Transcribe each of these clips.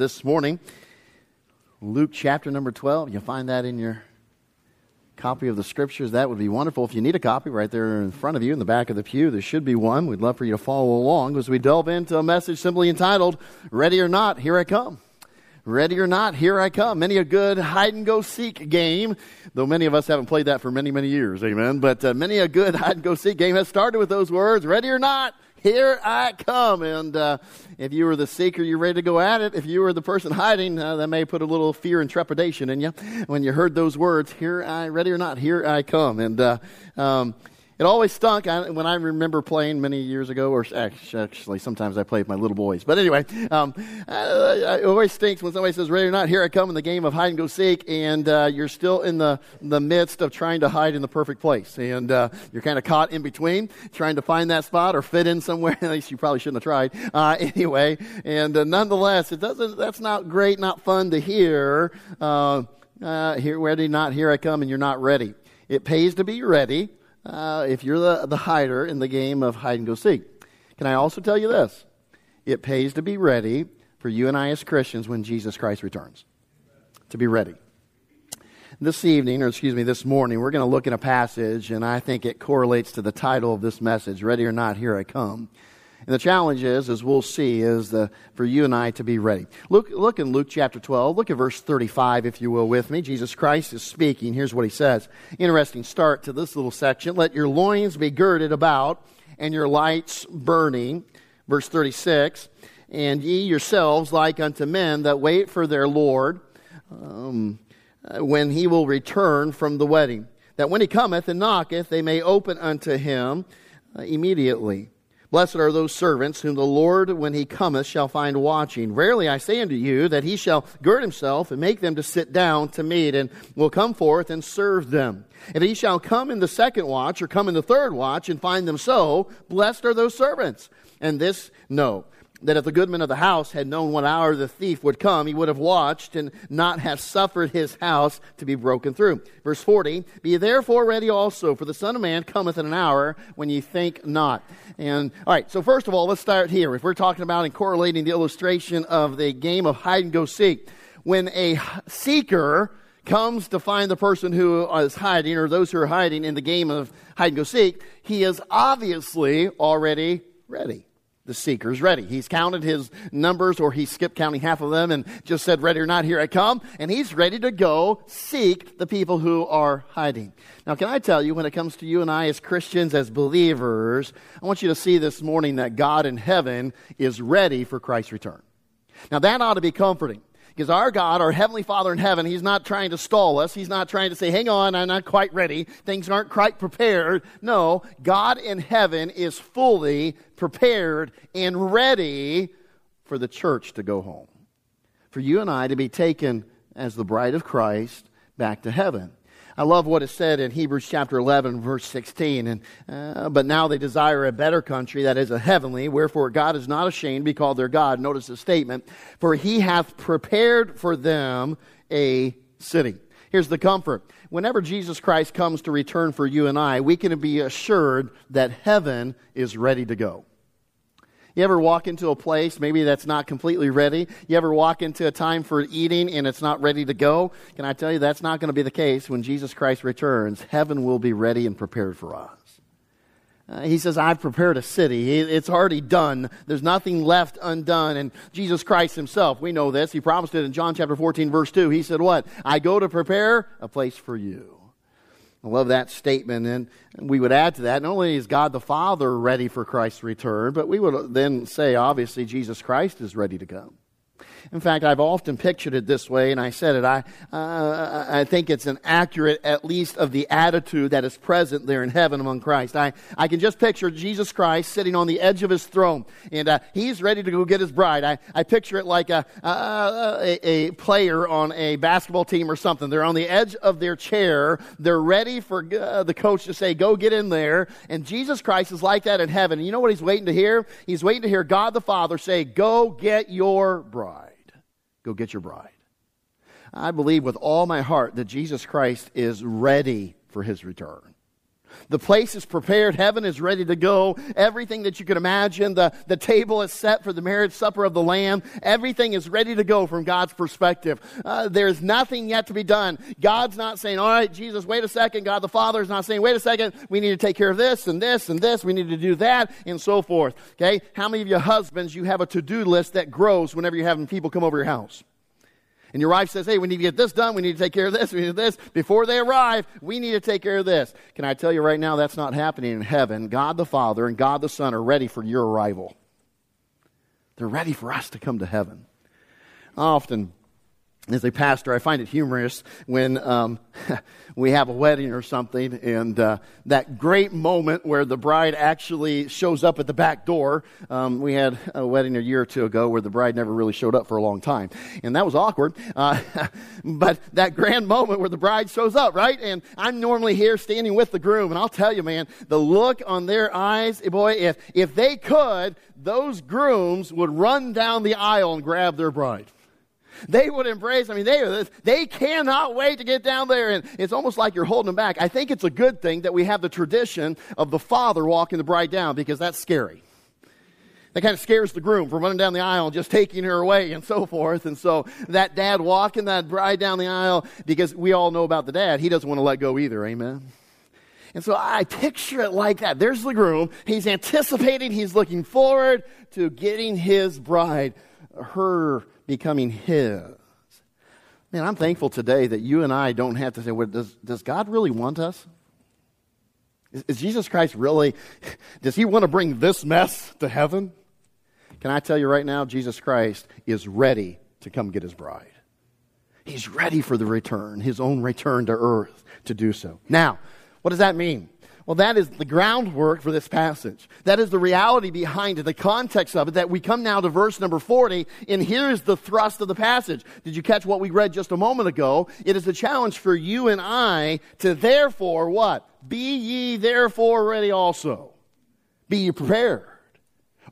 this morning. Luke chapter number 12. You'll find that in your copy of the scriptures. That would be wonderful. If you need a copy, right there in front of you in the back of the pew, there should be one. We'd love for you to follow along as we delve into a message simply entitled, Ready or Not, Here I Come. Ready or not, here I come. Many a good hide and go seek game, though many of us haven't played that for many, many years, amen. But uh, many a good hide and go seek game has started with those words, ready or not, here I come. And uh, if you were the seeker, you're ready to go at it. If you were the person hiding, uh, that may put a little fear and trepidation in you when you heard those words, here I, ready or not, here I come. And uh, um, it always stunk when I remember playing many years ago, or actually, sometimes I play with my little boys. But anyway, um, uh, it always stinks when somebody says, ready or not, here I come in the game of hide and go seek, and uh, you're still in the, the midst of trying to hide in the perfect place. And uh, you're kind of caught in between, trying to find that spot or fit in somewhere. At least you probably shouldn't have tried. Uh, anyway, and uh, nonetheless, it doesn't, that's not great, not fun to hear. Uh, here, ready, not here I come, and you're not ready. It pays to be ready uh, if you're the, the hider in the game of hide and go seek. Can I also tell you this? It pays to be ready for you and I as Christians when Jesus Christ returns. To be ready. This evening, or excuse me, this morning, we're going to look at a passage, and I think it correlates to the title of this message Ready or Not, Here I Come. And the challenge is, as we'll see, is the, for you and I to be ready. Look, look in Luke chapter 12. Look at verse 35, if you will, with me. Jesus Christ is speaking. Here's what he says. Interesting start to this little section. Let your loins be girded about and your lights burning. Verse 36. And ye yourselves like unto men that wait for their Lord um, when he will return from the wedding. That when he cometh and knocketh, they may open unto him uh, immediately. Blessed are those servants whom the Lord, when he cometh, shall find watching. Verily I say unto you that he shall gird himself and make them to sit down to meat, and will come forth and serve them. If he shall come in the second watch, or come in the third watch, and find them so, blessed are those servants. And this know that if the goodman of the house had known what hour the thief would come, he would have watched and not have suffered his house to be broken through. Verse 40, Be therefore ready also, for the Son of Man cometh in an hour when ye think not. And, alright, so first of all, let's start here. If we're talking about and correlating the illustration of the game of hide and go seek, when a seeker comes to find the person who is hiding or those who are hiding in the game of hide and go seek, he is obviously already ready the seeker's ready. He's counted his numbers, or he skipped counting half of them and just said, Ready or not, here I come. And he's ready to go seek the people who are hiding. Now, can I tell you, when it comes to you and I as Christians, as believers, I want you to see this morning that God in heaven is ready for Christ's return. Now, that ought to be comforting. Because our God, our Heavenly Father in heaven, He's not trying to stall us. He's not trying to say, hang on, I'm not quite ready. Things aren't quite prepared. No, God in heaven is fully prepared and ready for the church to go home. For you and I to be taken as the bride of Christ back to heaven. I love what is said in Hebrews chapter 11, verse 16. And, uh, but now they desire a better country, that is a heavenly, wherefore God is not ashamed to be called their God. Notice the statement, for he hath prepared for them a city. Here's the comfort. Whenever Jesus Christ comes to return for you and I, we can be assured that heaven is ready to go. You ever walk into a place, maybe that's not completely ready? You ever walk into a time for eating and it's not ready to go? Can I tell you that's not going to be the case when Jesus Christ returns? Heaven will be ready and prepared for us. Uh, he says, I've prepared a city. It's already done. There's nothing left undone. And Jesus Christ himself, we know this. He promised it in John chapter 14, verse 2. He said, What? I go to prepare a place for you. I love that statement. And we would add to that, not only is God the Father ready for Christ's return, but we would then say, obviously, Jesus Christ is ready to come. In fact, I've often pictured it this way, and I said it. I, uh, I think it's an accurate, at least, of the attitude that is present there in heaven among Christ. I, I can just picture Jesus Christ sitting on the edge of his throne, and uh, he's ready to go get his bride. I, I picture it like a, a, a player on a basketball team or something. They're on the edge of their chair. They're ready for uh, the coach to say, go get in there. And Jesus Christ is like that in heaven. And you know what he's waiting to hear? He's waiting to hear God the Father say, go get your bride. Go get your bride. I believe with all my heart that Jesus Christ is ready for his return. The place is prepared. Heaven is ready to go. Everything that you can imagine. The, the table is set for the marriage supper of the Lamb. Everything is ready to go from God's perspective. Uh, there's nothing yet to be done. God's not saying, all right, Jesus, wait a second. God the Father is not saying, wait a second. We need to take care of this and this and this. We need to do that and so forth. Okay? How many of you husbands, you have a to-do list that grows whenever you're having people come over your house? And your wife says, Hey, we need to get this done. We need to take care of this. We need this. Before they arrive, we need to take care of this. Can I tell you right now, that's not happening in heaven. God the Father and God the Son are ready for your arrival. They're ready for us to come to heaven. Often, as a pastor, I find it humorous when um, we have a wedding or something, and uh, that great moment where the bride actually shows up at the back door. Um, we had a wedding a year or two ago where the bride never really showed up for a long time, and that was awkward. Uh, but that grand moment where the bride shows up, right? And I'm normally here standing with the groom, and I'll tell you, man, the look on their eyes, boy, if if they could, those grooms would run down the aisle and grab their bride. They would embrace, I mean, they, they cannot wait to get down there. And it's almost like you're holding them back. I think it's a good thing that we have the tradition of the father walking the bride down because that's scary. That kind of scares the groom from running down the aisle and just taking her away and so forth. And so that dad walking that bride down the aisle, because we all know about the dad, he doesn't want to let go either. Amen. And so I picture it like that. There's the groom. He's anticipating, he's looking forward to getting his bride, her becoming His. Man, I'm thankful today that you and I don't have to say, well, does, does God really want us? Is, is Jesus Christ really, does He want to bring this mess to heaven? Can I tell you right now, Jesus Christ is ready to come get His bride. He's ready for the return, His own return to earth to do so. Now, what does that mean? Well, that is the groundwork for this passage. That is the reality behind it, the context of it, that we come now to verse number 40, and here is the thrust of the passage. Did you catch what we read just a moment ago? It is a challenge for you and I to therefore what? Be ye therefore ready also. Be ye prepared.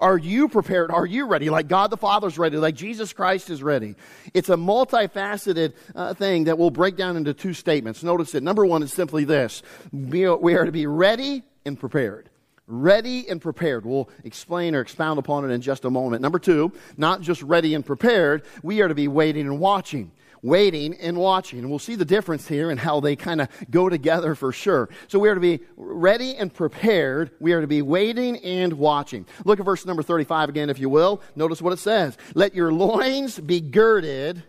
Are you prepared? Are you ready? Like God the Father's ready, like Jesus Christ is ready. It's a multifaceted uh, thing that will break down into two statements. Notice it. Number one is simply this we are to be ready and prepared. Ready and prepared. We'll explain or expound upon it in just a moment. Number two, not just ready and prepared, we are to be waiting and watching waiting and watching. And we'll see the difference here and how they kind of go together for sure. So we are to be ready and prepared. We are to be waiting and watching. Look at verse number 35 again, if you will. Notice what it says. Let your loins be girded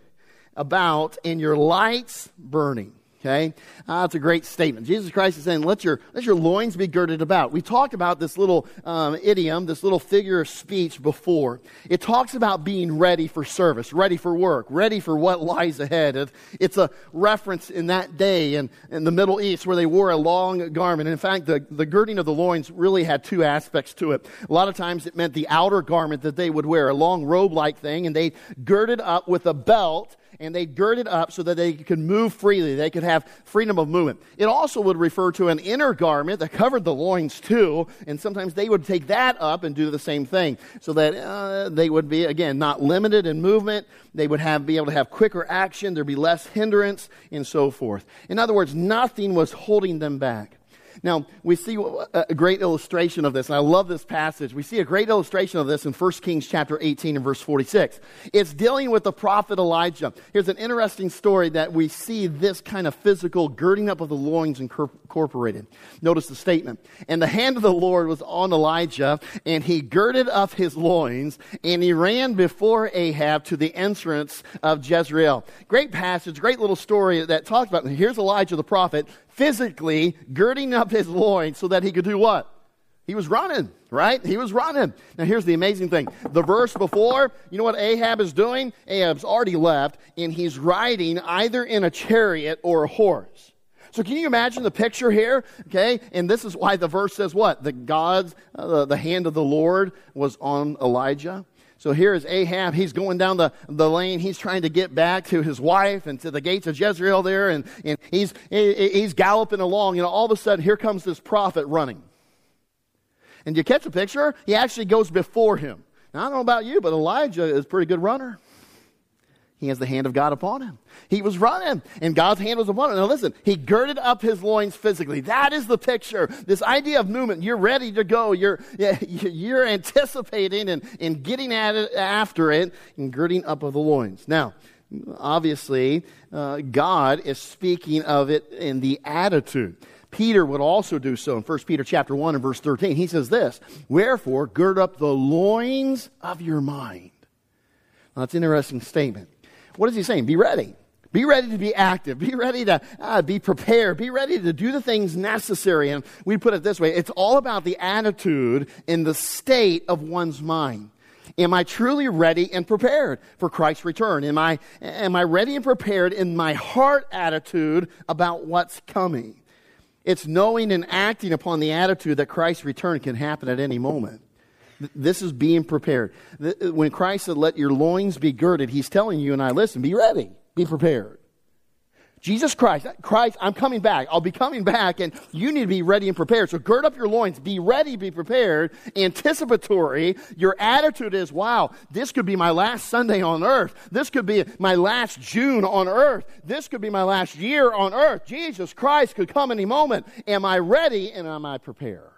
about and your lights burning. Okay? Uh, that's a great statement. Jesus Christ is saying, let your, let your loins be girded about. We talked about this little um, idiom, this little figure of speech before. It talks about being ready for service, ready for work, ready for what lies ahead. It's a reference in that day in, in the Middle East where they wore a long garment. In fact, the, the girding of the loins really had two aspects to it. A lot of times it meant the outer garment that they would wear, a long robe like thing, and they girded up with a belt and they girded up so that they could move freely. They could have freedom of movement. It also would refer to an inner garment that covered the loins too, and sometimes they would take that up and do the same thing so that uh, they would be, again, not limited in movement. They would have, be able to have quicker action. There'd be less hindrance and so forth. In other words, nothing was holding them back. Now, we see a great illustration of this, and I love this passage. We see a great illustration of this in 1 Kings chapter 18 and verse 46. It's dealing with the prophet Elijah. Here's an interesting story that we see this kind of physical girding up of the loins incorporated. Notice the statement. And the hand of the Lord was on Elijah, and he girded up his loins, and he ran before Ahab to the entrance of Jezreel. Great passage, great little story that talks about, here's Elijah the prophet physically girding up his loins so that he could do what? He was running, right? He was running. Now, here's the amazing thing. The verse before, you know what Ahab is doing? Ahab's already left, and he's riding either in a chariot or a horse. So, can you imagine the picture here? Okay, and this is why the verse says what? The God's, uh, the hand of the Lord was on Elijah. So here is Ahab. He's going down the, the lane. He's trying to get back to his wife and to the gates of Jezreel there. And, and he's, he's galloping along. You know, all of a sudden, here comes this prophet running. And you catch a picture? He actually goes before him. Now, I don't know about you, but Elijah is a pretty good runner. He has the hand of God upon him. He was running, and God's hand was upon him. Now listen, he girded up his loins physically. That is the picture. This idea of movement. You're ready to go. You're, you're anticipating and, and getting at it after it and girding up of the loins. Now, obviously, uh, God is speaking of it in the attitude. Peter would also do so in 1 Peter chapter 1 and verse 13. He says this, Wherefore, gird up the loins of your mind. Now, that's an interesting statement. What is he saying? Be ready. Be ready to be active. Be ready to uh, be prepared. Be ready to do the things necessary. And we put it this way it's all about the attitude and the state of one's mind. Am I truly ready and prepared for Christ's return? Am I, am I ready and prepared in my heart attitude about what's coming? It's knowing and acting upon the attitude that Christ's return can happen at any moment. This is being prepared. Uh, when Christ said, Let your loins be girded, he's telling you and I, listen, be ready, be prepared. Jesus Christ, uh, Christ, I'm coming back. I'll be coming back, and you need to be ready and prepared. So gird up your loins, be ready, be prepared, anticipatory. Your attitude is, wow, this could be my last Sunday on earth. This could be my last June on earth. This could be my last year on earth. Jesus Christ could come any moment. Am I ready and am I prepared?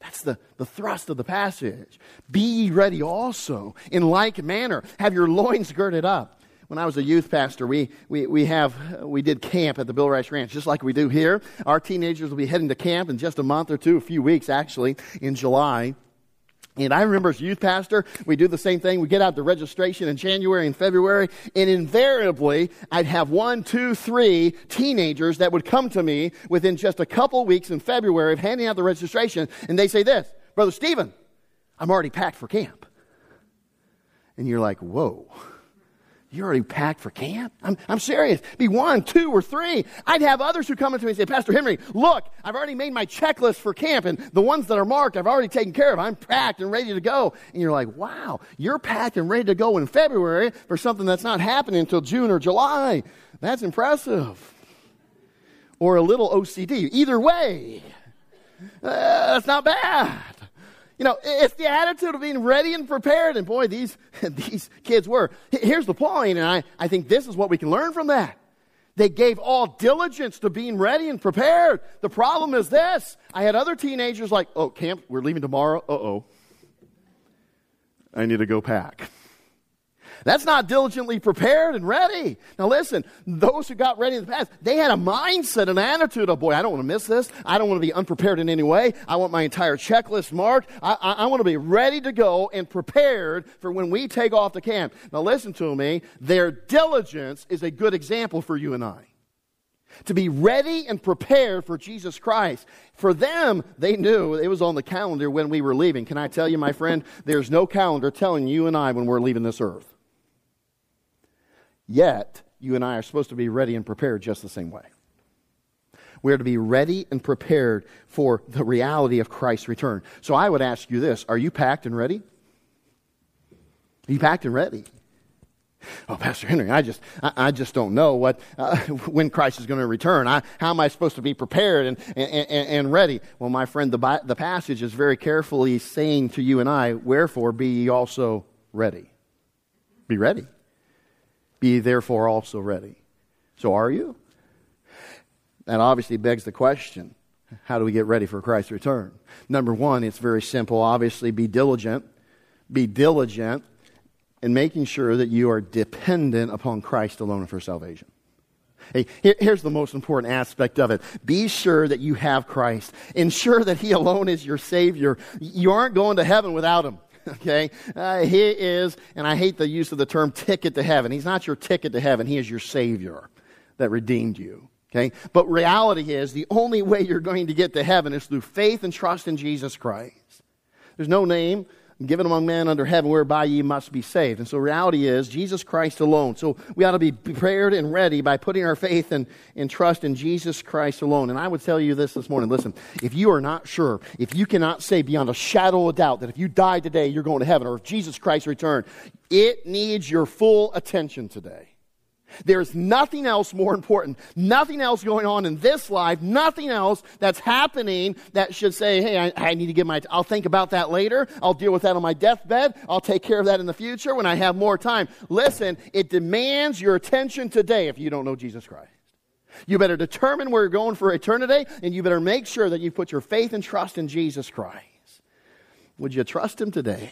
That's the, the thrust of the passage. Be ye ready also in like manner. Have your loins girded up. When I was a youth pastor, we, we, we, have, we did camp at the Bill Rice Ranch, just like we do here. Our teenagers will be heading to camp in just a month or two, a few weeks actually, in July. And I remember as youth pastor, we do the same thing. We get out the registration in January and February, and invariably, I'd have one, two, three teenagers that would come to me within just a couple weeks in February of handing out the registration, and they say this, Brother Stephen, I'm already packed for camp. And you're like, whoa. You're already packed for camp? I'm, I'm serious. Be one, two, or three. I'd have others who come up to me and say, Pastor Henry, look, I've already made my checklist for camp, and the ones that are marked, I've already taken care of. I'm packed and ready to go. And you're like, wow, you're packed and ready to go in February for something that's not happening until June or July. That's impressive. Or a little OCD. Either way, uh, that's not bad. You know, it's the attitude of being ready and prepared. And boy, these, these kids were. Here's the point, and I, I think this is what we can learn from that. They gave all diligence to being ready and prepared. The problem is this I had other teenagers like, oh, camp, we're leaving tomorrow. Uh oh. I need to go pack. That's not diligently prepared and ready. Now listen, those who got ready in the past, they had a mindset, an attitude of, boy, I don't want to miss this. I don't want to be unprepared in any way. I want my entire checklist marked. I, I, I want to be ready to go and prepared for when we take off the camp. Now listen to me. Their diligence is a good example for you and I to be ready and prepared for Jesus Christ. For them, they knew it was on the calendar when we were leaving. Can I tell you, my friend, there's no calendar telling you and I when we're leaving this earth. Yet, you and I are supposed to be ready and prepared just the same way. We are to be ready and prepared for the reality of Christ's return. So I would ask you this Are you packed and ready? Are you packed and ready? Oh, Pastor Henry, I just, I, I just don't know what, uh, when Christ is going to return. I, how am I supposed to be prepared and, and, and ready? Well, my friend, the, the passage is very carefully saying to you and I, wherefore be ye also ready. Be ready. Be therefore also ready. So are you? That obviously begs the question how do we get ready for Christ's return? Number one, it's very simple. Obviously, be diligent. Be diligent in making sure that you are dependent upon Christ alone for salvation. Hey, here's the most important aspect of it. Be sure that you have Christ. Ensure that He alone is your Savior. You aren't going to heaven without Him. Okay? Uh, he is, and I hate the use of the term ticket to heaven. He's not your ticket to heaven, He is your Savior that redeemed you. Okay? But reality is the only way you're going to get to heaven is through faith and trust in Jesus Christ. There's no name given among men under heaven whereby ye must be saved. And so reality is Jesus Christ alone. So we ought to be prepared and ready by putting our faith and, and trust in Jesus Christ alone. And I would tell you this this morning. Listen, if you are not sure, if you cannot say beyond a shadow of doubt that if you die today, you're going to heaven, or if Jesus Christ returned, it needs your full attention today. There's nothing else more important, nothing else going on in this life, nothing else that's happening that should say, hey, I, I, need to get my, I'll think about that later. I'll deal with that on my deathbed. I'll take care of that in the future when I have more time. Listen, it demands your attention today if you don't know Jesus Christ. You better determine where you're going for eternity, and you better make sure that you put your faith and trust in Jesus Christ. Would you trust Him today?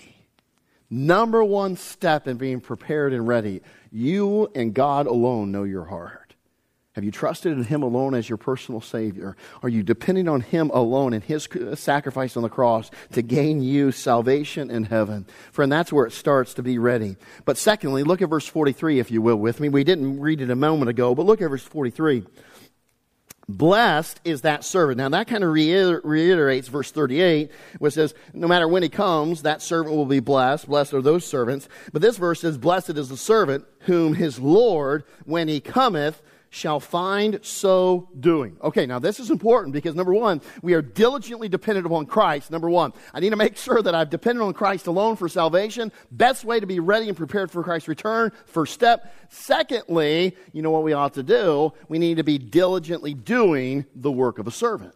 Number one step in being prepared and ready. You and God alone know your heart. Have you trusted in Him alone as your personal Savior? Are you depending on Him alone and His sacrifice on the cross to gain you salvation in heaven? Friend, that's where it starts to be ready. But secondly, look at verse 43, if you will, with me. We didn't read it a moment ago, but look at verse 43. Blessed is that servant. Now, that kind of reiterates verse 38, which says, No matter when he comes, that servant will be blessed. Blessed are those servants. But this verse says, Blessed is the servant whom his Lord, when he cometh, shall find so doing. Okay, now this is important because number one, we are diligently dependent upon Christ. Number one, I need to make sure that I've depended on Christ alone for salvation. Best way to be ready and prepared for Christ's return. First step. Secondly, you know what we ought to do? We need to be diligently doing the work of a servant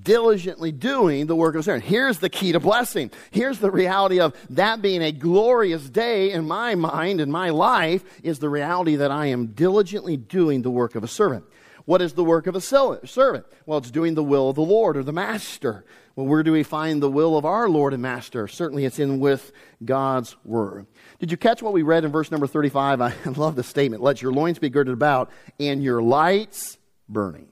diligently doing the work of a servant. Here's the key to blessing. Here's the reality of that being a glorious day in my mind, in my life, is the reality that I am diligently doing the work of a servant. What is the work of a servant? Well, it's doing the will of the Lord or the Master. Well, where do we find the will of our Lord and Master? Certainly it's in with God's Word. Did you catch what we read in verse number 35? I love the statement. Let your loins be girded about and your lights burning.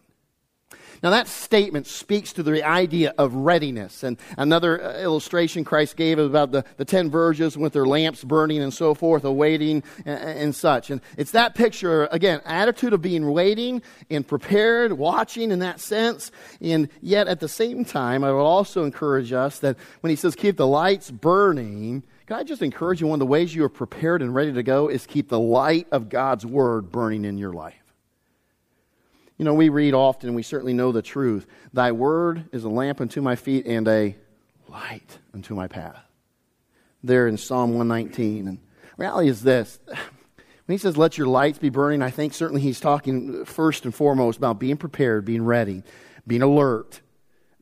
Now, that statement speaks to the idea of readiness. And another uh, illustration Christ gave about the, the ten virgins with their lamps burning and so forth, awaiting and, and such. And it's that picture, again, attitude of being waiting and prepared, watching in that sense. And yet, at the same time, I would also encourage us that when he says keep the lights burning, can I just encourage you one of the ways you are prepared and ready to go is keep the light of God's word burning in your life. You know, we read often, we certainly know the truth. Thy word is a lamp unto my feet and a light unto my path. There in Psalm 119. And reality is this. When he says, let your lights be burning, I think certainly he's talking first and foremost about being prepared, being ready, being alert,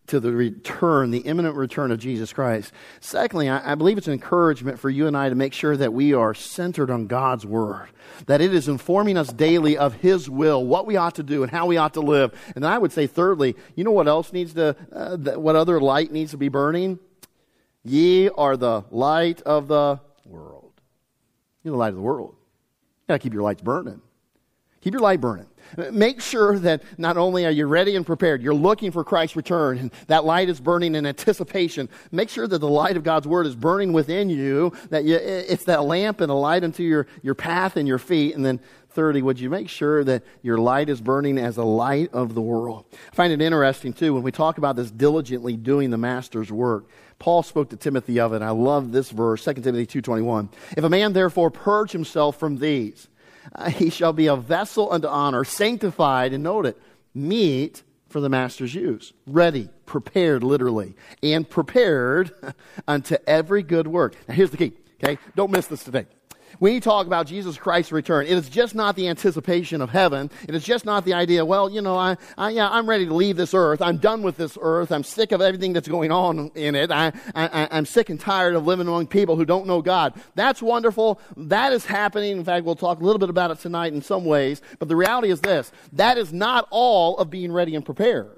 to the return, the imminent return of Jesus Christ. Secondly, I, I, believe it's an encouragement for you and I to make sure that we are centered on God's Word, that it is informing us daily of His will, what we ought to do, and how we ought to live. And I would say, thirdly, you know what else needs to, uh, what other light needs to be burning? Ye are the light of the world. You're the light of the world. You gotta keep your lights burning. Keep your light burning. Make sure that not only are you ready and prepared, you're looking for Christ's return, and that light is burning in anticipation. Make sure that the light of God's Word is burning within you, that you, it's that lamp and a light unto your, your path and your feet. And then, thirdly, would you make sure that your light is burning as a light of the world? I find it interesting, too, when we talk about this diligently doing the Master's work. Paul spoke to Timothy of it. I love this verse, 2 Timothy 2.21. If a man therefore purge himself from these, Uh, he shall be a vessel unto honor, sanctified, and note it, meet for the master's use. Ready, prepared, literally, and prepared unto every good work. Now, here's the key, okay? Don't miss this today when you talk about Jesus Christ's return, it is just not the anticipation of heaven. It is just not the idea, well, you know, I, I, yeah, I'm ready to leave this earth. I'm done with this earth. I'm sick of everything that's going on in it. I, I, I'm sick and tired of living among people who don't know God. That's wonderful. That is happening. In fact, we'll talk a little bit about it tonight in some ways. But the reality is this that is not all of being ready and prepared.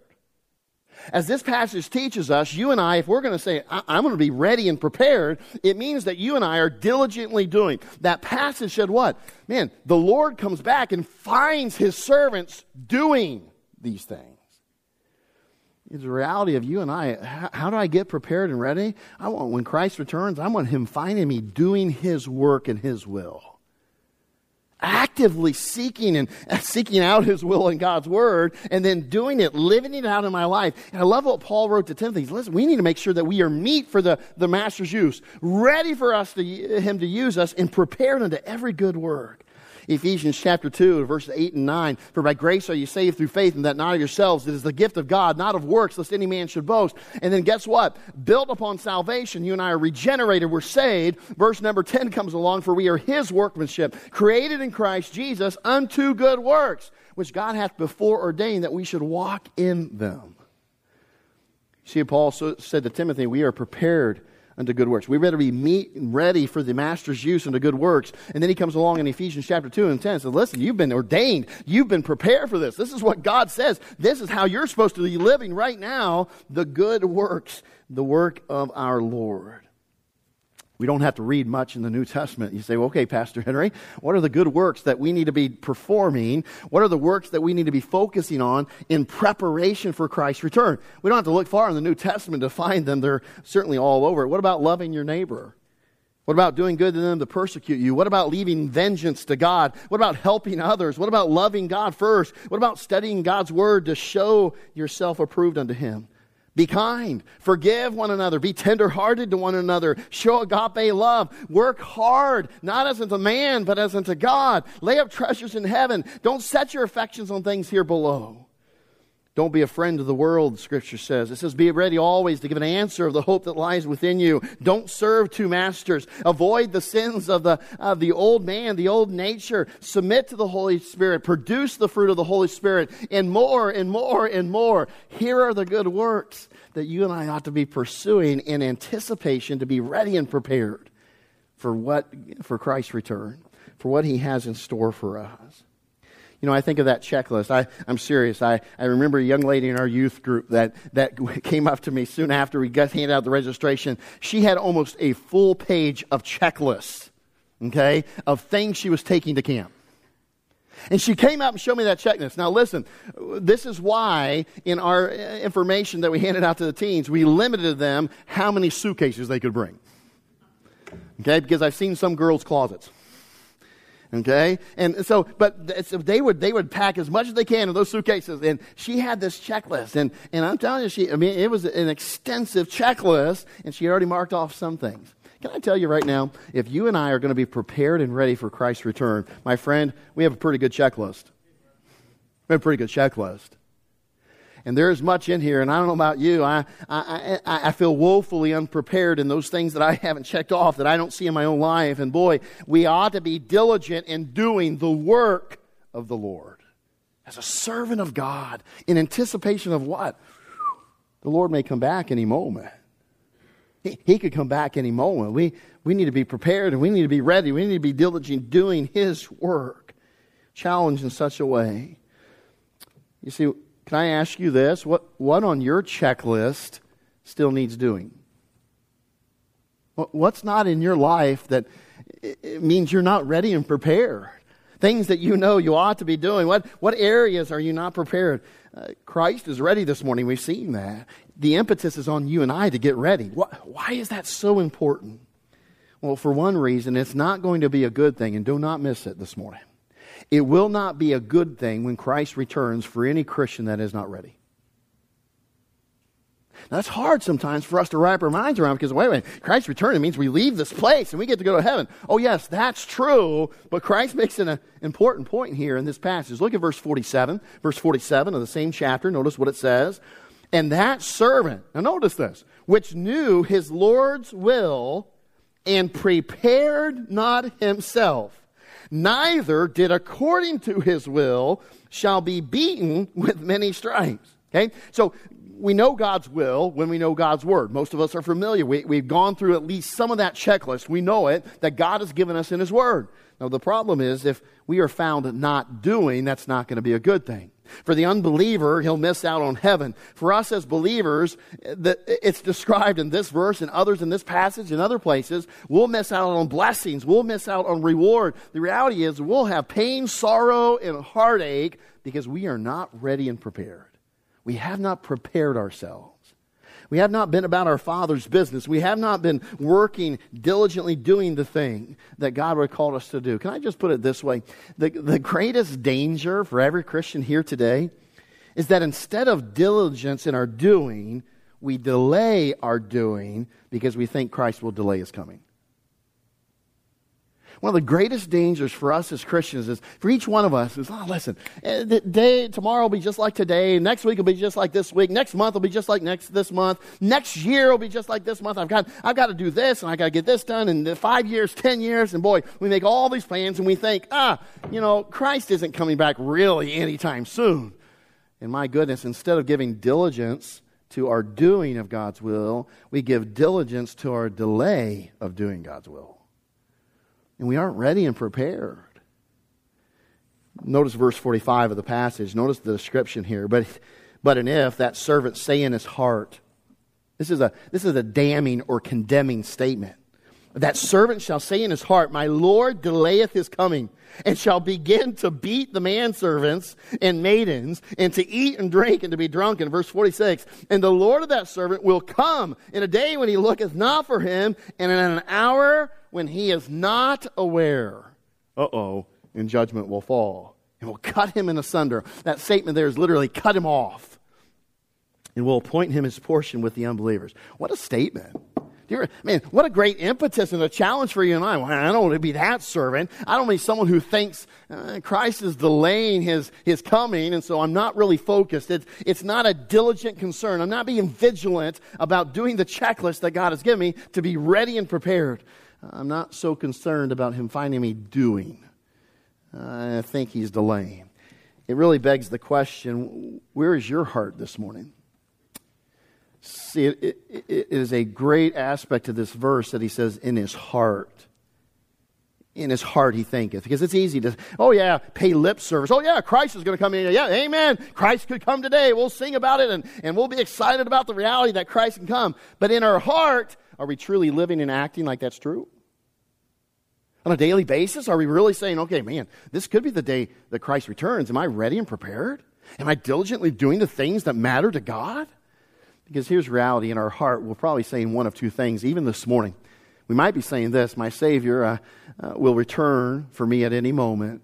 As this passage teaches us, you and I, if we're going to say, I'm going to be ready and prepared, it means that you and I are diligently doing. That passage said what? Man, the Lord comes back and finds his servants doing these things. It's the reality of you and I. How do I get prepared and ready? I want, when Christ returns, I want him finding me doing his work and his will actively seeking and seeking out his will in God's word and then doing it, living it out in my life. And I love what Paul wrote to Timothy. Listen, we need to make sure that we are meet for the, the master's use, ready for us to, him to use us and prepared unto every good work. Ephesians chapter 2, verses 8 and 9. For by grace are you saved through faith, and that not of yourselves. It is the gift of God, not of works, lest any man should boast. And then guess what? Built upon salvation, you and I are regenerated, we're saved. Verse number 10 comes along, for we are his workmanship, created in Christ Jesus unto good works, which God hath before ordained that we should walk in them. See, Paul said to Timothy, We are prepared unto good works. We better be meet, and ready for the master's use unto good works. And then he comes along in Ephesians chapter 2 and 10 and says, Listen, you've been ordained. You've been prepared for this. This is what God says. This is how you're supposed to be living right now the good works, the work of our Lord. We don't have to read much in the New Testament. You say, well, okay, Pastor Henry, what are the good works that we need to be performing? What are the works that we need to be focusing on in preparation for Christ's return? We don't have to look far in the New Testament to find them. They're certainly all over. What about loving your neighbor? What about doing good to them to persecute you? What about leaving vengeance to God? What about helping others? What about loving God first? What about studying God's word to show yourself approved unto Him? Be kind. Forgive one another. Be tenderhearted to one another. Show agape love. Work hard, not as unto man, but as unto God. Lay up treasures in heaven. Don't set your affections on things here below. Don't be a friend of the world, Scripture says. It says, Be ready always to give an answer of the hope that lies within you. Don't serve two masters. Avoid the sins of the, of the old man, the old nature. Submit to the Holy Spirit. Produce the fruit of the Holy Spirit. And more and more and more. Here are the good works that you and I ought to be pursuing in anticipation to be ready and prepared for what, for Christ's return, for what He has in store for us. You know, I think of that checklist. I, I'm serious. I, I remember a young lady in our youth group that, that came up to me soon after we got handed out the registration. She had almost a full page of checklists, okay, of things she was taking to camp. And she came up and showed me that checklist. Now, listen, this is why in our uh, information that we handed out to the teens, we limited them how many suitcases they could bring. Okay, because I've seen some girls' closets. Okay? And so, but so they would, they would pack as much as they can in those suitcases. And she had this checklist. And, and I'm telling you, she, I mean, it was an extensive checklist and she already marked off some things. Can I tell you right now, if you and I are going to be prepared and ready for Christ's return, my friend, we have a pretty good checklist. We have a pretty good checklist. And there is much in here, and I don't know about you. I, I, I, I, feel woefully unprepared in those things that I haven't checked off, that I don't see in my own life. And boy, we ought to be diligent in doing the work of the Lord as a servant of God in anticipation of what? The Lord may come back any moment. He, he could come back any moment. We, we need to be prepared and we need to be ready. We need to be diligent doing His work, challenged in such a way. You see, can I ask you this? What, what on your checklist still needs doing? What's not in your life that means you're not ready and prepared? Things that you know you ought to be doing. What, what areas are you not prepared? Uh, Christ is ready this morning. We've seen that. The impetus is on you and I to get ready. What, why is that so important? Well, for one reason, it's not going to be a good thing, and do not miss it this morning. It will not be a good thing when Christ returns for any Christian that is not ready. Now, that's hard sometimes for us to wrap our minds around because, wait a minute, Christ returning means we leave this place and we get to go to heaven. Oh, yes, that's true, but Christ makes an uh, important point here in this passage. Look at verse 47. Verse 47 of the same chapter. Notice what it says. And that servant, now notice this, which knew his Lord's will and prepared not himself neither did according to his will shall be beaten with many stripes. Okay? So we know God's will when we know God's word. Most of us are familiar. We, we've gone through at least some of that checklist. We know it that God has given us in his word. Now, the problem is if we are found not doing, that's not going to be a good thing. For the unbeliever, he'll miss out on heaven. For us as believers, it's described in this verse and others in this passage and other places, we'll miss out on blessings. We'll miss out on reward. The reality is we'll have pain, sorrow, and heartache because we are not ready and prepared. We have not prepared ourselves. We have not been about our Father's business. We have not been working diligently doing the thing that God would call us to do. Can I just put it this way? The, the greatest danger for every Christian here today is that instead of diligence in our doing, we delay our doing because we think Christ will delay his coming. One of the greatest dangers for us as Christians is for each one of us is, oh, listen, eh, day, tomorrow will be just like today. Next week will be just like this week. Next month will be just like next, this month. Next year will be just like this month. I've got, I've got to do this and I've got to get this done in five years, ten years. And boy, we make all these plans and we think, ah, you know, Christ isn't coming back really anytime soon. And my goodness, instead of giving diligence to our doing of God's will, we give diligence to our delay of doing God's will. And we aren't ready and prepared. Notice verse 45 of the passage. Notice the description here. But, but an if, that servant say in his heart, this is, a, this is a damning or condemning statement. That servant shall say in his heart, My Lord delayeth his coming, and shall begin to beat the manservants and maidens, and to eat and drink and to be drunk. In verse 46, and the Lord of that servant will come in a day when he looketh not for him, and in an hour when he is not aware. Uh oh, and judgment will fall, and will cut him in asunder. That statement there is literally cut him off, and will appoint him his portion with the unbelievers. What a statement! You're, man, what a great impetus and a challenge for you and I. Well, I don't want to be that servant. I don't mean someone who thinks uh, Christ is delaying his, his coming, and so I'm not really focused. It's, it's not a diligent concern. I'm not being vigilant about doing the checklist that God has given me to be ready and prepared. I'm not so concerned about him finding me doing. I think he's delaying. It really begs the question where is your heart this morning? See, it, it, it is a great aspect of this verse that he says, in his heart. In his heart he thinketh. Because it's easy to, oh yeah, pay lip service. Oh yeah, Christ is going to come in. Yeah, amen. Christ could come today. We'll sing about it and, and we'll be excited about the reality that Christ can come. But in our heart, are we truly living and acting like that's true? On a daily basis, are we really saying, okay, man, this could be the day that Christ returns. Am I ready and prepared? Am I diligently doing the things that matter to God? Because here's reality in our heart. We're probably saying one of two things, even this morning. We might be saying this My Savior uh, uh, will return for me at any moment.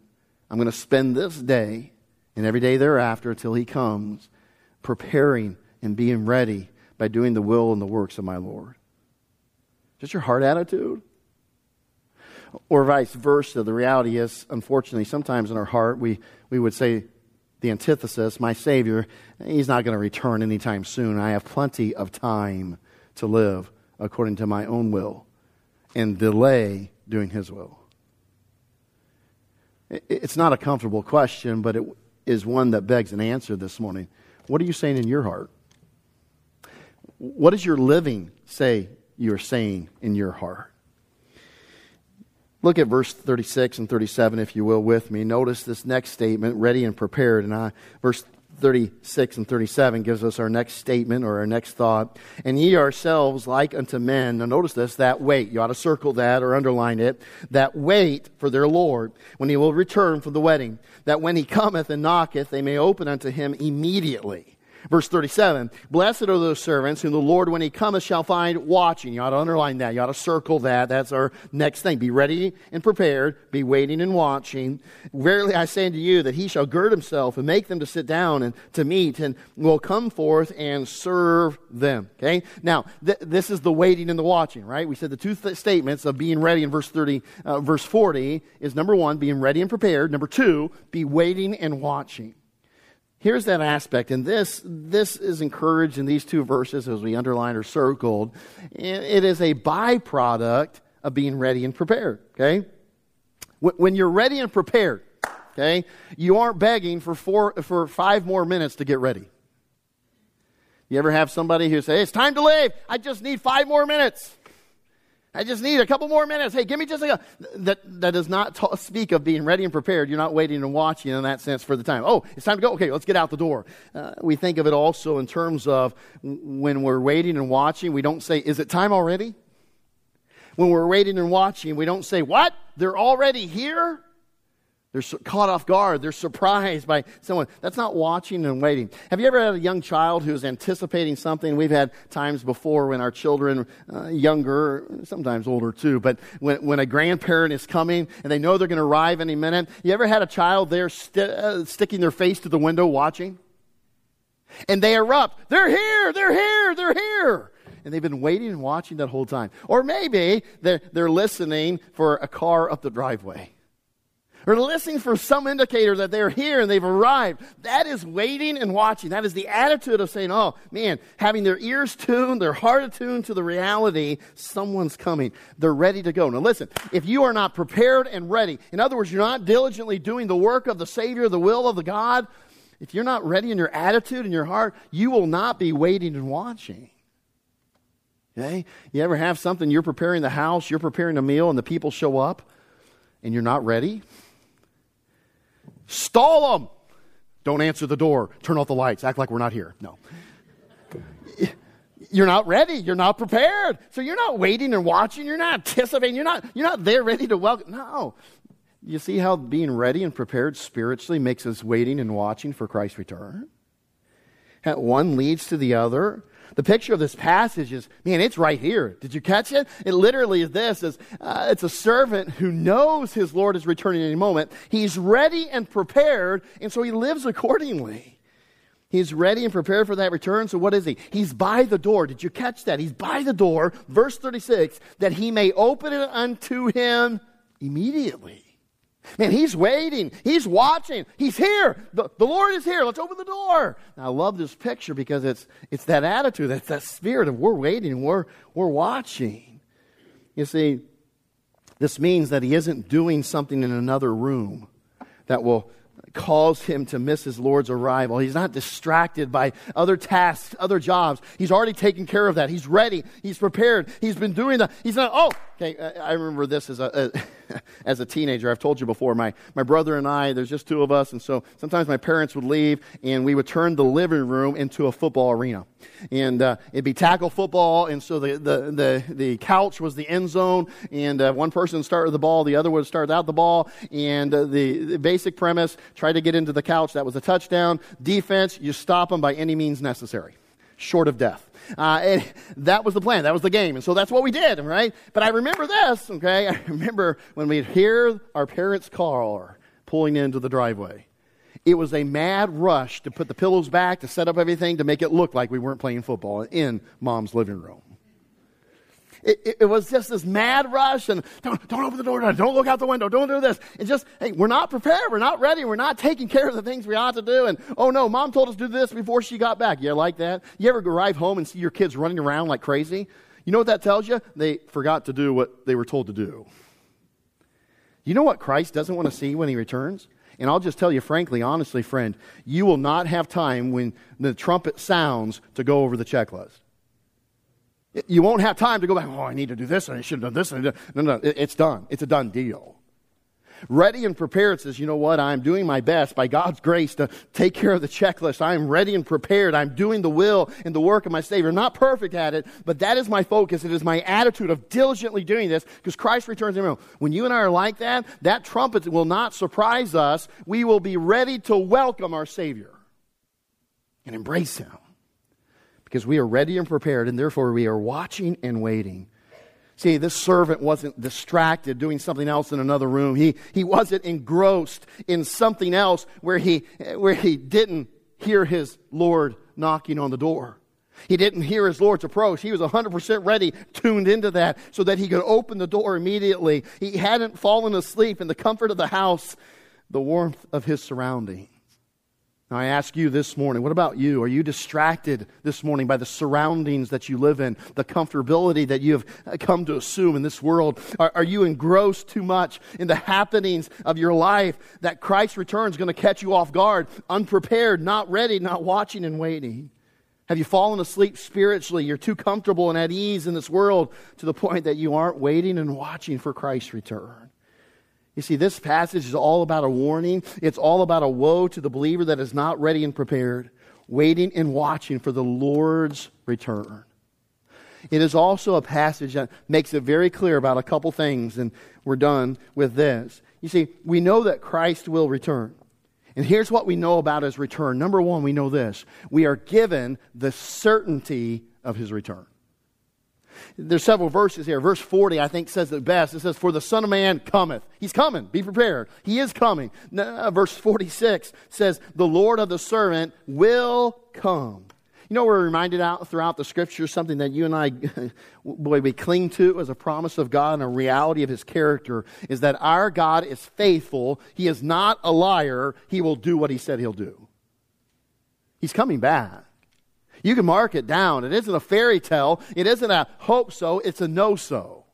I'm going to spend this day and every day thereafter until He comes, preparing and being ready by doing the will and the works of my Lord. Just your heart attitude? Or vice versa. The reality is, unfortunately, sometimes in our heart, we, we would say the antithesis, my Savior, He's not going to return anytime soon. I have plenty of time to live according to my own will and delay doing His will. It's not a comfortable question, but it is one that begs an answer this morning. What are you saying in your heart? What does your living say you're saying in your heart. Look at verse 36 and 37, if you will, with me. Notice this next statement, ready and prepared. And I, verse 36 and 37 gives us our next statement or our next thought. And ye yourselves like unto men. Now notice this, that wait. You ought to circle that or underline it. That wait for their Lord when he will return from the wedding. That when he cometh and knocketh, they may open unto him immediately. Verse 37 Blessed are those servants whom the Lord, when he cometh, shall find watching. You ought to underline that. You ought to circle that. That's our next thing. Be ready and prepared. Be waiting and watching. Verily I say unto you that he shall gird himself and make them to sit down and to meat and will come forth and serve them. Okay? Now, th- this is the waiting and the watching, right? We said the two th- statements of being ready in verse 30, uh, verse 40 is number one, being ready and prepared. Number two, be waiting and watching here's that aspect, and this this is encouraged in these two verses as we underlined or circled. It is a byproduct of being ready and prepared. Okay, when you're ready and prepared, okay, you aren't begging for four for five more minutes to get ready. You ever have somebody who say, "It's time to leave. I just need five more minutes." I just need a couple more minutes. Hey, give me just a. That, that does not speak of being ready and prepared. You're not waiting and watching in that sense for the time. Oh, it's time to go. Okay, let's get out the door. Uh, we think of it also in terms of when we're waiting and watching, we don't say, Is it time already? When we're waiting and watching, we don't say, What? They're already here? They're caught off guard. They're surprised by someone. That's not watching and waiting. Have you ever had a young child who's anticipating something? We've had times before when our children, uh, younger, sometimes older too, but when, when a grandparent is coming and they know they're going to arrive any minute. You ever had a child there st- uh, sticking their face to the window watching? And they erupt. They're here! They're here! They're here! and they've been waiting and watching that whole time. Or maybe they're, they're listening for a car up the driveway or listening for some indicator that they're here and they've arrived. That is waiting and watching. That is the attitude of saying, oh, man, having their ears tuned, their heart attuned to the reality, someone's coming. They're ready to go. Now, listen, if you are not prepared and ready, in other words, you're not diligently doing the work of the Savior, the will of the God, if you're not ready in your attitude and your heart, you will not be waiting and watching. Okay? You ever have something, you're preparing the house, you're preparing a meal, and the people show up, and you're not ready? Stall them. Don't answer the door. Turn off the lights. Act like we're not here. No. You're not ready. You're not prepared. So you're not waiting and watching. You're not anticipating. You're not, you're not there ready to welcome. No. You see how being ready and prepared spiritually makes us waiting and watching for Christ's return? One leads to the other. The picture of this passage is, man, it's right here. Did you catch it? It literally is this: is, uh, it's a servant who knows his Lord is returning any moment. He's ready and prepared, and so he lives accordingly. He's ready and prepared for that return. So what is he? He's by the door. Did you catch that? He's by the door, verse 36, that he may open it unto him immediately. Man, he's waiting. He's watching. He's here. The, the Lord is here. Let's open the door. I love this picture because it's, it's that attitude, that's that spirit of we're waiting, we're, we're watching. You see, this means that he isn't doing something in another room that will cause him to miss his Lord's arrival. He's not distracted by other tasks, other jobs. He's already taken care of that. He's ready. He's prepared. He's been doing that. He's not, oh, okay, I remember this as a, as a teenager. I've told you before, my, my brother and I, there's just two of us, and so sometimes my parents would leave, and we would turn the living room into a football arena. And uh, it'd be tackle football, and so the, the, the, the couch was the end zone, and uh, one person started the ball, the other would start out the ball, and uh, the, the basic premise, try to get into the couch, that was a touchdown. Defense, you stop them by any means necessary, short of death. Uh, and that was the plan. That was the game. And so that's what we did, right? But I remember this, okay? I remember when we'd hear our parents' car pulling into the driveway. It was a mad rush to put the pillows back, to set up everything, to make it look like we weren't playing football in mom's living room. It, it, it, was just this mad rush and don't, don't open the door, don't look out the window, don't do this. It's just, hey, we're not prepared, we're not ready, we're not taking care of the things we ought to do. And oh no, mom told us to do this before she got back. Yeah, like that? You ever arrive home and see your kids running around like crazy? You know what that tells you? They forgot to do what they were told to do. You know what Christ doesn't want to see when he returns? And I'll just tell you frankly, honestly, friend, you will not have time when the trumpet sounds to go over the checklist. You won't have time to go back, oh, I need to do this, and I should have done this. No, no, it's done. It's a done deal. Ready and prepared says, you know what? I'm doing my best by God's grace to take care of the checklist. I'm ready and prepared. I'm doing the will and the work of my Savior. Not perfect at it, but that is my focus. It is my attitude of diligently doing this because Christ returns in a When you and I are like that, that trumpet will not surprise us. We will be ready to welcome our Savior and embrace Him because we are ready and prepared, and therefore we are watching and waiting. See, this servant wasn't distracted doing something else in another room. He, he wasn't engrossed in something else where he, where he didn't hear his Lord knocking on the door. He didn't hear his Lord's approach. He was 100% ready, tuned into that, so that he could open the door immediately. He hadn't fallen asleep in the comfort of the house, the warmth of his surroundings. Now, I ask you this morning, what about you? Are you distracted this morning by the surroundings that you live in, the comfortability that you have come to assume in this world? Are, are you engrossed too much in the happenings of your life that Christ's return is going to catch you off guard, unprepared, not ready, not watching and waiting? Have you fallen asleep spiritually? You're too comfortable and at ease in this world to the point that you aren't waiting and watching for Christ's return. You see, this passage is all about a warning. It's all about a woe to the believer that is not ready and prepared, waiting and watching for the Lord's return. It is also a passage that makes it very clear about a couple things, and we're done with this. You see, we know that Christ will return. And here's what we know about his return. Number one, we know this we are given the certainty of his return. There's several verses here. Verse 40, I think, says it best. It says, For the Son of Man cometh. He's coming. Be prepared. He is coming. Now, uh, verse 46 says, The Lord of the servant will come. You know, we're reminded out throughout the scriptures something that you and I, boy, we cling to as a promise of God and a reality of His character is that our God is faithful. He is not a liar. He will do what He said He'll do. He's coming back. You can mark it down. It isn't a fairy tale. It isn't a hope so. It's a know so.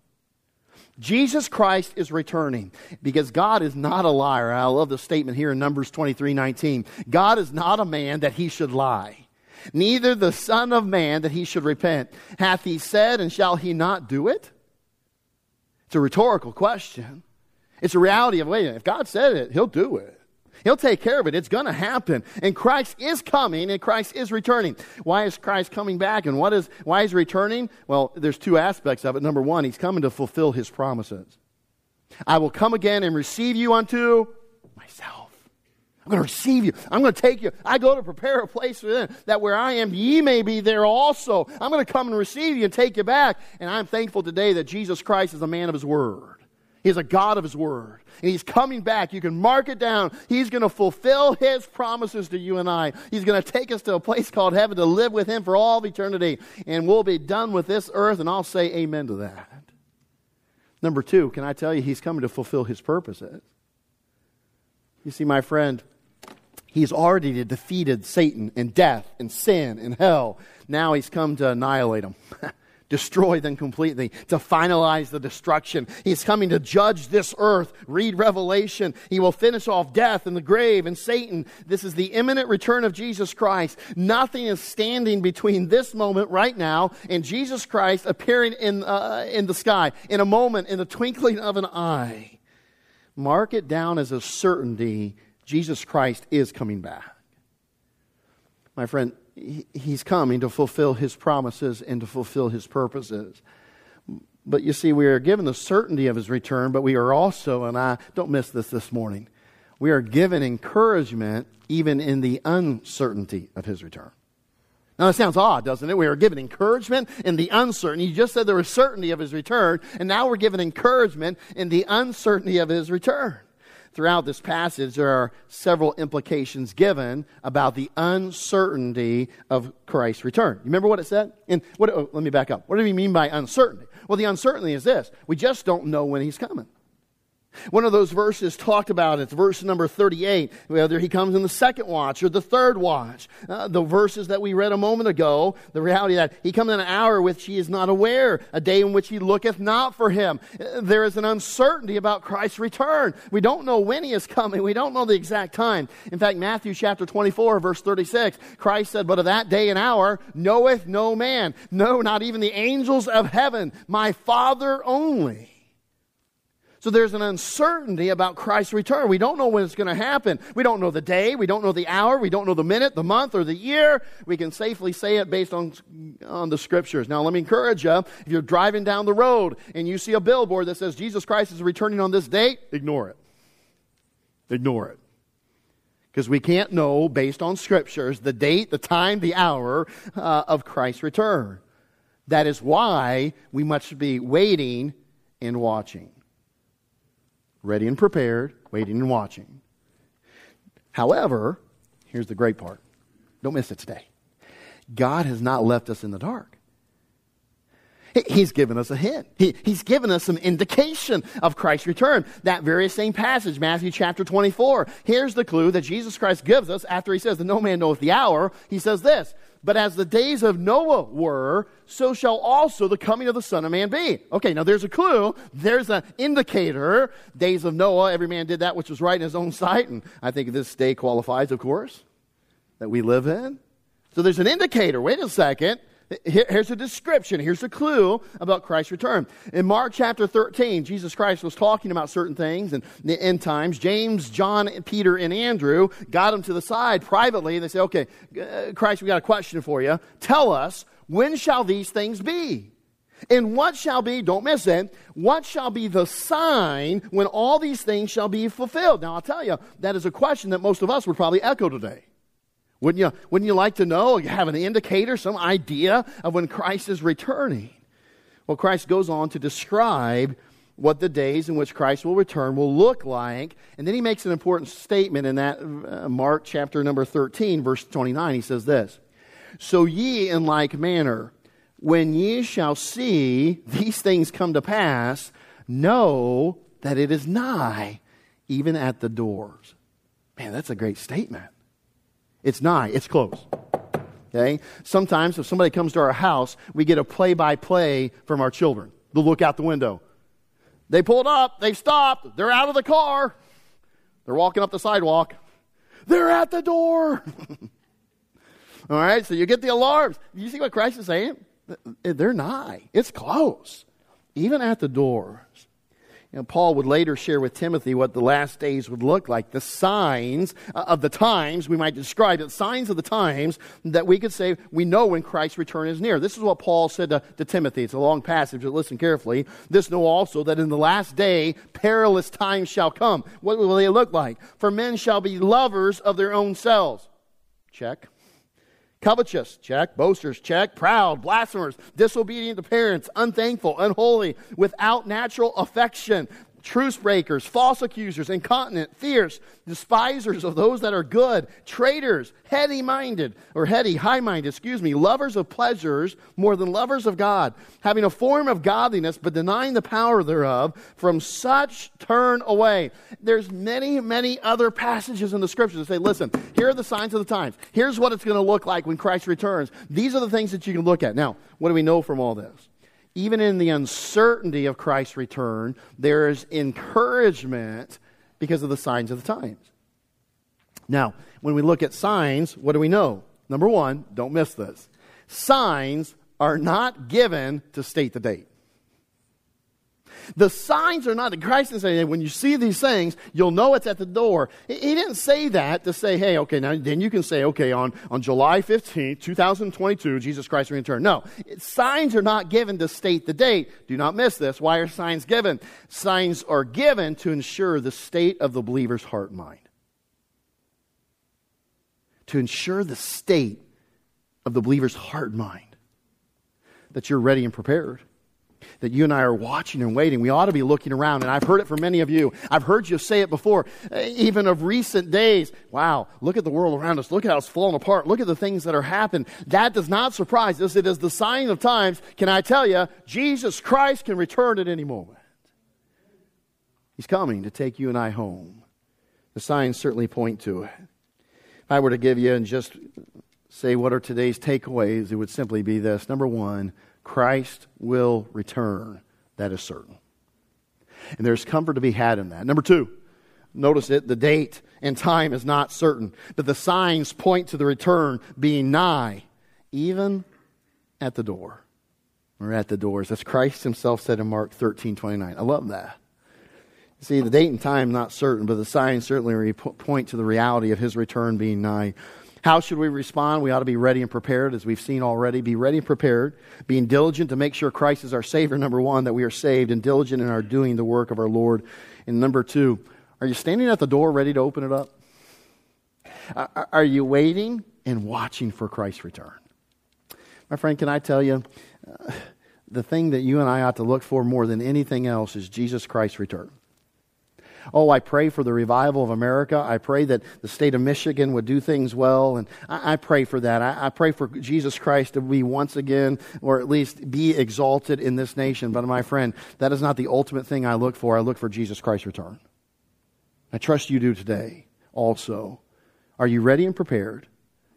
Jesus Christ is returning because God is not a liar. I love the statement here in Numbers 23 19. God is not a man that he should lie, neither the Son of Man that he should repent. Hath he said, and shall he not do it? It's a rhetorical question. It's a reality of, wait, if God said it, he'll do it. He'll take care of it. It's going to happen. And Christ is coming and Christ is returning. Why is Christ coming back and what is, why is he returning? Well, there's two aspects of it. Number one, he's coming to fulfill his promises. I will come again and receive you unto myself. I'm going to receive you. I'm going to take you. I go to prepare a place for them that where I am, ye may be there also. I'm going to come and receive you and take you back. And I'm thankful today that Jesus Christ is a man of his word. He's a God of His Word. And He's coming back. You can mark it down. He's going to fulfill His promises to you and I. He's going to take us to a place called heaven to live with Him for all of eternity. And we'll be done with this earth, and I'll say amen to that. Number two, can I tell you, He's coming to fulfill His purposes. You see, my friend, He's already defeated Satan and death and sin and hell. Now He's come to annihilate them. destroy them completely, to finalize the destruction. He's coming to judge this earth. Read Revelation. He will finish off death and the grave and Satan. This is the imminent return of Jesus Christ. Nothing is standing between this moment right now and Jesus Christ appearing in, uh, in the sky in a moment, in the twinkling of an eye. Mark it down as a certainty Jesus Christ is coming back. My friend, he's coming to fulfill his promises and to fulfill his purposes. But you see, we are given the certainty of his return, but we are also, and I don't miss this this morning, we are given encouragement even in the uncertainty of his return. Now, that sounds odd, doesn't it? We are given encouragement in the uncertainty. You just said there was certainty of his return, and now we're given encouragement in the uncertainty of his return throughout this passage, there are several implications given about the uncertainty of Christ's return. You remember what it said? And what, oh, let me back up. What do we mean by uncertainty? Well, the uncertainty is this we just don't know when he's coming. One of those verses talked about, it's verse number 38, whether he comes in the second watch or the third watch. Uh, the verses that we read a moment ago, the reality that he comes in an hour which he is not aware, a day in which he looketh not for him. Uh, there is an uncertainty about Christ's return. We don't know when he is coming. We don't know the exact time. In fact, Matthew chapter 24, verse 36, Christ said, But of that day and hour knoweth no man, no, not even the angels of heaven, my Father only. So there's an uncertainty about Christ's return. We don't know when it's going to happen. We don't know the day. We don't know the hour. We don't know the minute, the month, or the year. We can safely say it based on, on the scriptures. Now, let me encourage you if you're driving down the road and you see a billboard that says Jesus Christ is returning on this date, ignore it. Ignore it. Because we can't know, based on scriptures, the date, the time, the hour uh, of Christ's return. That is why we must be waiting and watching ready and prepared, waiting and watching. However, here's the great part. Don't miss it today. God has not left us in the dark. He's given us a hint. He, he's given us some indication of Christ's return. That very same passage, Matthew chapter 24. Here's the clue that Jesus Christ gives us after he says that no man knoweth the hour. He says this, but as the days of Noah were, so shall also the coming of the Son of Man be. Okay, now there's a clue. There's an indicator. Days of Noah, every man did that which was right in his own sight. And I think this day qualifies, of course, that we live in. So there's an indicator. Wait a second. Here's a description. Here's a clue about Christ's return. In Mark chapter 13, Jesus Christ was talking about certain things in the end times. James, John, Peter, and Andrew got him to the side privately. And they say, okay, uh, Christ, we got a question for you. Tell us, when shall these things be? And what shall be, don't miss it, what shall be the sign when all these things shall be fulfilled? Now, I'll tell you, that is a question that most of us would probably echo today. Wouldn't you, wouldn't you like to know, you have an indicator, some idea of when Christ is returning? Well, Christ goes on to describe what the days in which Christ will return will look like. And then he makes an important statement in that uh, Mark chapter number 13, verse 29. He says this So ye in like manner, when ye shall see these things come to pass, know that it is nigh, even at the doors. Man, that's a great statement. It's nigh, it's close. Okay? Sometimes if somebody comes to our house, we get a play by play from our children. They'll look out the window. They pulled up, they stopped, they're out of the car, they're walking up the sidewalk, they're at the door. All right, so you get the alarms. You see what Christ is saying? They're nigh, it's close, even at the doors. You know, Paul would later share with Timothy what the last days would look like, the signs uh, of the times, we might describe it, signs of the times that we could say we know when Christ's return is near. This is what Paul said to, to Timothy. It's a long passage, but listen carefully. This know also that in the last day perilous times shall come. What will they look like? For men shall be lovers of their own selves. Check. Covetous, check. Boasters, check. Proud, blasphemers, disobedient to parents, unthankful, unholy, without natural affection, truce breakers, false accusers, incontinent, fierce, despisers of those that are good, traitors, heady minded, or heady, high minded, excuse me, lovers of pleasures more than lovers of God, having a form of godliness but denying the power thereof, from such turn away. There's many, many other passages in the scriptures that say, listen, here are the signs of the times. Here's what it's going to look like when Christ returns. These are the things that you can look at. Now, what do we know from all this? Even in the uncertainty of Christ's return, there is encouragement because of the signs of the times. Now, when we look at signs, what do we know? Number one, don't miss this. Signs are not given to state the date. The signs are not, that Christ is saying, when you see these things, you'll know it's at the door. He didn't say that to say, hey, okay, now then you can say, okay, on, on July 15th, 2022, Jesus Christ will return. No, signs are not given to state the date. Do not miss this. Why are signs given? Signs are given to ensure the state of the believer's heart and mind. To ensure the state of the believer's heart and mind. That you're ready and prepared that you and I are watching and waiting. We ought to be looking around. And I've heard it from many of you. I've heard you say it before, eh, even of recent days. Wow, look at the world around us. Look at how it's falling apart. Look at the things that are happening. That does not surprise us. It is the sign of times. Can I tell you, Jesus Christ can return at any moment. He's coming to take you and I home. The signs certainly point to it. If I were to give you and just say what are today's takeaways, it would simply be this. Number one, Christ will return. That is certain. And there's comfort to be had in that. Number two, notice it, the date and time is not certain, but the signs point to the return being nigh, even at the door. Or at the doors. As Christ himself said in Mark 13 29. I love that. See, the date and time not certain, but the signs certainly point to the reality of his return being nigh. How should we respond? We ought to be ready and prepared, as we've seen already. Be ready and prepared, being diligent to make sure Christ is our Savior, number one, that we are saved, and diligent in our doing the work of our Lord. And number two, are you standing at the door ready to open it up? Are you waiting and watching for Christ's return? My friend, can I tell you, uh, the thing that you and I ought to look for more than anything else is Jesus Christ's return. Oh, I pray for the revival of America. I pray that the state of Michigan would do things well. And I, I pray for that. I, I, pray for Jesus Christ to be once again, or at least be exalted in this nation. But my friend, that is not the ultimate thing I look for. I look for Jesus Christ's return. I trust you do today also. Are you ready and prepared?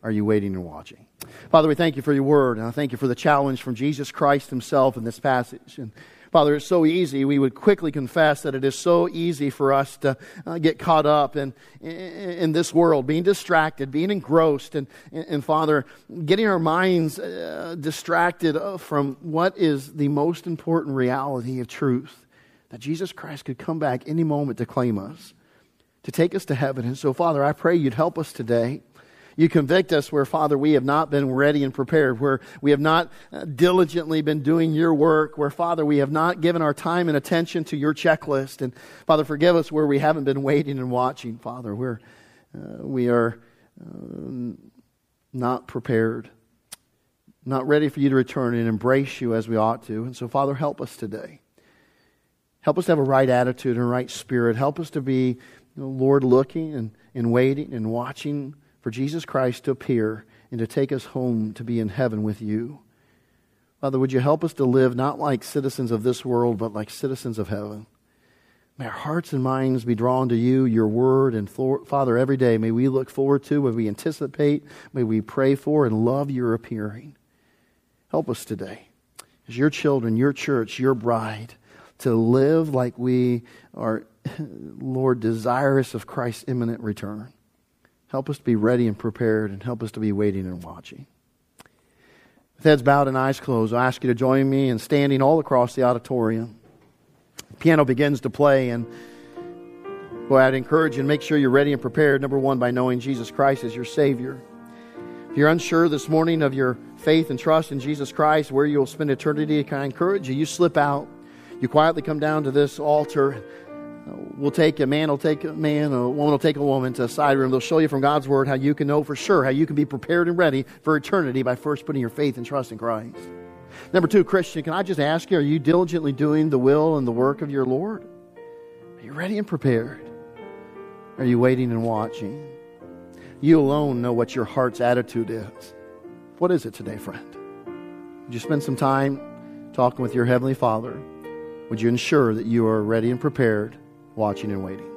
Are you waiting and watching? Father, we thank you for your word, and I thank you for the challenge from Jesus Christ himself in this passage. And Father, it's so easy. We would quickly confess that it is so easy for us to uh, get caught up in, in, in, this world, being distracted, being engrossed, and, and, and Father, getting our minds uh, distracted uh, from what is the most important reality of truth that Jesus Christ could come back any moment to claim us, to take us to heaven. And so, Father, I pray you'd help us today. You convict us where, Father, we have not been ready and prepared, where we have not uh, diligently been doing your work, where, Father, we have not given our time and attention to your checklist. And, Father, forgive us where we haven't been waiting and watching, Father, where uh, we are uh, not prepared, not ready for you to return and embrace you as we ought to. And so, Father, help us today. Help us to have a right attitude and a right spirit. Help us to be, you know, Lord, looking and, and waiting and watching for Jesus Christ to appear and to take us home to be in heaven with you. Father, would you help us to live not like citizens of this world, but like citizens of heaven? May our hearts and minds be drawn to you, your word, and Father, every day may we look forward to, may we anticipate, may we pray for, and love your appearing. Help us today, as your children, your church, your bride, to live like we are, Lord, desirous of Christ's imminent return. Help us to be ready and prepared, and help us to be waiting and watching. With heads bowed and eyes closed, I ask you to join me in standing all across the auditorium. The piano begins to play and boy i'd encourage you to make sure you're ready and prepared number one by knowing jesus christ as your savior. If you're unsure this morning of your faith and trust in jesus christ where you'll spend eternity can i encourage you you slip out. You quietly come down to this altar we'll take a man will take a man a woman will take a woman to a side room they'll show you from god's word how you can know for sure how you can be prepared and ready for eternity by first putting your faith and trust in christ Number two, Christian, can I just ask you, are you diligently doing the will and the work of your Lord? Are you ready and prepared? Are you waiting and watching? You alone know what your heart's attitude is. What is it today, friend? Would you spend some time talking with your Heavenly Father? Would you ensure that you are ready and prepared, watching and waiting?